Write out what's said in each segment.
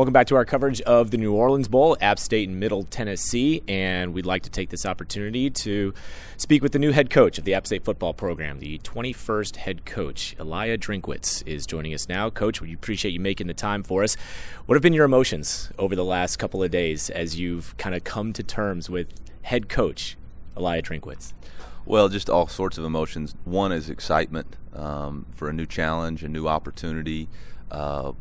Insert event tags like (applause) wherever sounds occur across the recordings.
Welcome back to our coverage of the New Orleans Bowl, App State and Middle Tennessee. And we'd like to take this opportunity to speak with the new head coach of the App State football program. The 21st head coach, Eliah Drinkwitz, is joining us now. Coach, we appreciate you making the time for us. What have been your emotions over the last couple of days as you've kind of come to terms with head coach Eliah Drinkwitz? Well, just all sorts of emotions. One is excitement um, for a new challenge, a new opportunity. Uh,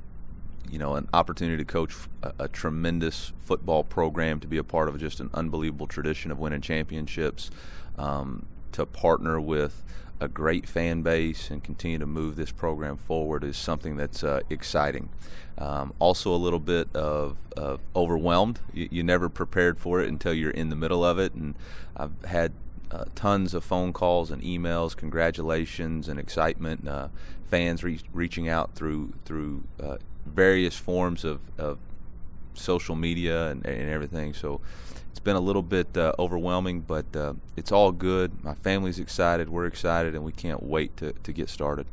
you know, an opportunity to coach a, a, tremendous football program, to be a part of just an unbelievable tradition of winning championships, um, to partner with a great fan base and continue to move this program forward is something that's uh, exciting. Um, also, a little bit of, of overwhelmed. You, you, never prepared for it until you're in the middle of it, and I've had uh, tons of phone calls and emails, congratulations and excitement. Uh, fans re- reaching out through through uh, various forms of, of social media and, and, everything. So it's been a little bit uh, overwhelming, but uh, it's all good. My family's excited, we're excited, and we can't wait to, to get started.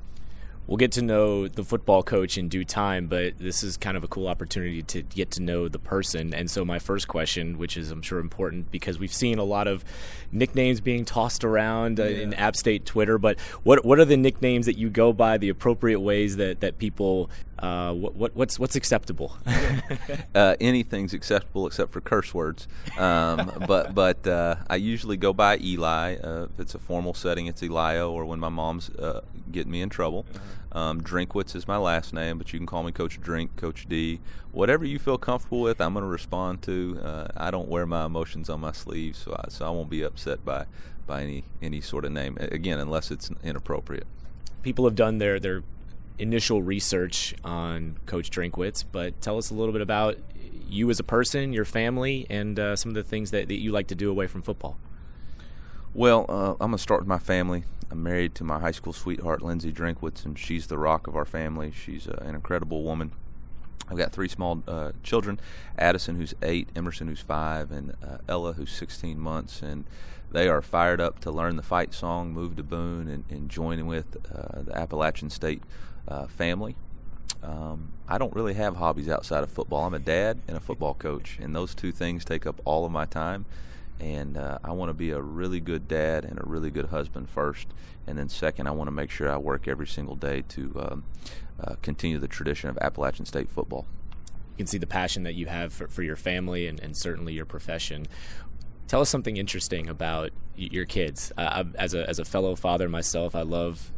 We'll get to know the football coach in due time, but this is kind of a cool opportunity to get to know the person. And so, my first question, which is I'm sure important because we've seen a lot of nicknames being tossed around uh, yeah. in App State Twitter, but what what are the nicknames that you go by? The appropriate ways that that people uh, what, what, what's what's acceptable? (laughs) uh, anything's acceptable except for curse words. Um, but but uh, I usually go by Eli. Uh, if it's a formal setting, it's Eliah, or when my mom's uh, getting me in trouble. Uh-huh. Um, Drinkwitz is my last name, but you can call me Coach Drink, Coach D. Whatever you feel comfortable with, I'm going to respond to. Uh, I don't wear my emotions on my sleeve, so I, so I won't be upset by by any any sort of name. Again, unless it's inappropriate. People have done their their initial research on Coach Drinkwitz, but tell us a little bit about you as a person, your family, and uh, some of the things that, that you like to do away from football. Well, uh, I'm going to start with my family. I'm married to my high school sweetheart, Lindsay Drinkwitz, and she's the rock of our family. She's uh, an incredible woman. I've got three small uh, children Addison, who's eight, Emerson, who's five, and uh, Ella, who's 16 months. And they are fired up to learn the fight song, move to Boone, and, and join with uh, the Appalachian State uh, family. Um, I don't really have hobbies outside of football. I'm a dad and a football coach, and those two things take up all of my time. And uh, I want to be a really good dad and a really good husband first, and then second, I want to make sure I work every single day to um, uh, continue the tradition of Appalachian State football. You can see the passion that you have for, for your family and, and certainly your profession. Tell us something interesting about your kids. Uh, as a as a fellow father myself, I love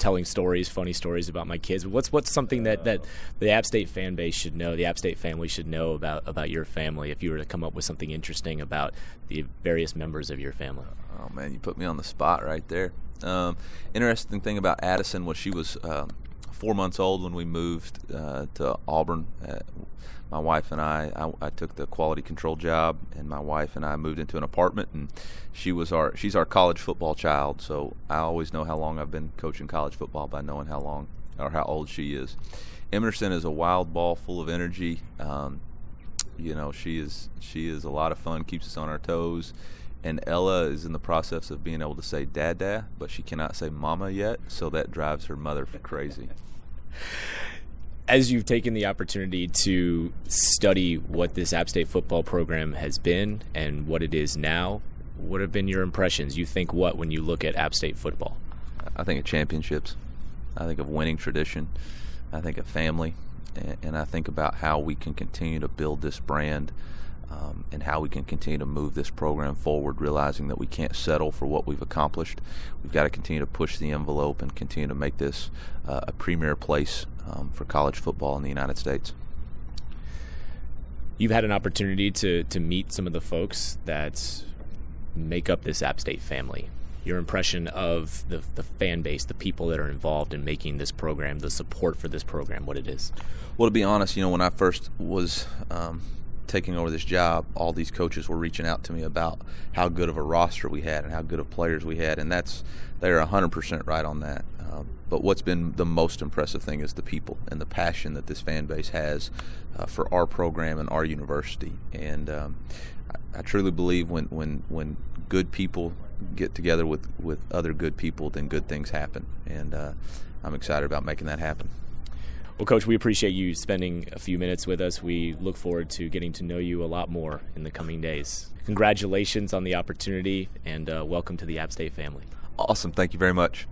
telling stories, funny stories about my kids. What's what's something that, that the App State fan base should know, the App State family should know about about your family if you were to come up with something interesting about the various members of your family? Oh man, you put me on the spot right there. Um, interesting thing about Addison was she was um, four months old when we moved uh, to Auburn my wife and I, I, I, took the quality control job, and my wife and I moved into an apartment, and she was our she's our college football child. So I always know how long I've been coaching college football by knowing how long or how old she is. Emerson is a wild ball, full of energy. Um, you know, she is she is a lot of fun, keeps us on our toes. And Ella is in the process of being able to say "dada," but she cannot say "mama" yet, so that drives her mother crazy as you've taken the opportunity to study what this App State football program has been and what it is now, what have been your impressions? You think what when you look at App State football? I think of championships. I think of winning tradition. I think of family. And I think about how we can continue to build this brand um, and how we can continue to move this program forward, realizing that we can't settle for what we've accomplished. We've got to continue to push the envelope and continue to make this uh, a premier place um, for college football in the United States. You've had an opportunity to to meet some of the folks that make up this App State family. Your impression of the the fan base, the people that are involved in making this program, the support for this program, what it is. Well, to be honest, you know, when I first was um, taking over this job, all these coaches were reaching out to me about how good of a roster we had and how good of players we had, and that's they're 100% right on that. Um, but what's been the most impressive thing is the people and the passion that this fan base has uh, for our program and our university. And um, I, I, truly believe when, when, when good people get together with, with other good people, then good things happen. And uh, I'm excited about making that happen. Well, Coach, we appreciate you spending a few minutes with us. We look forward to getting to know you a lot more in the coming days. Congratulations on the opportunity and uh, welcome to the App State family. Awesome. Thank you very much.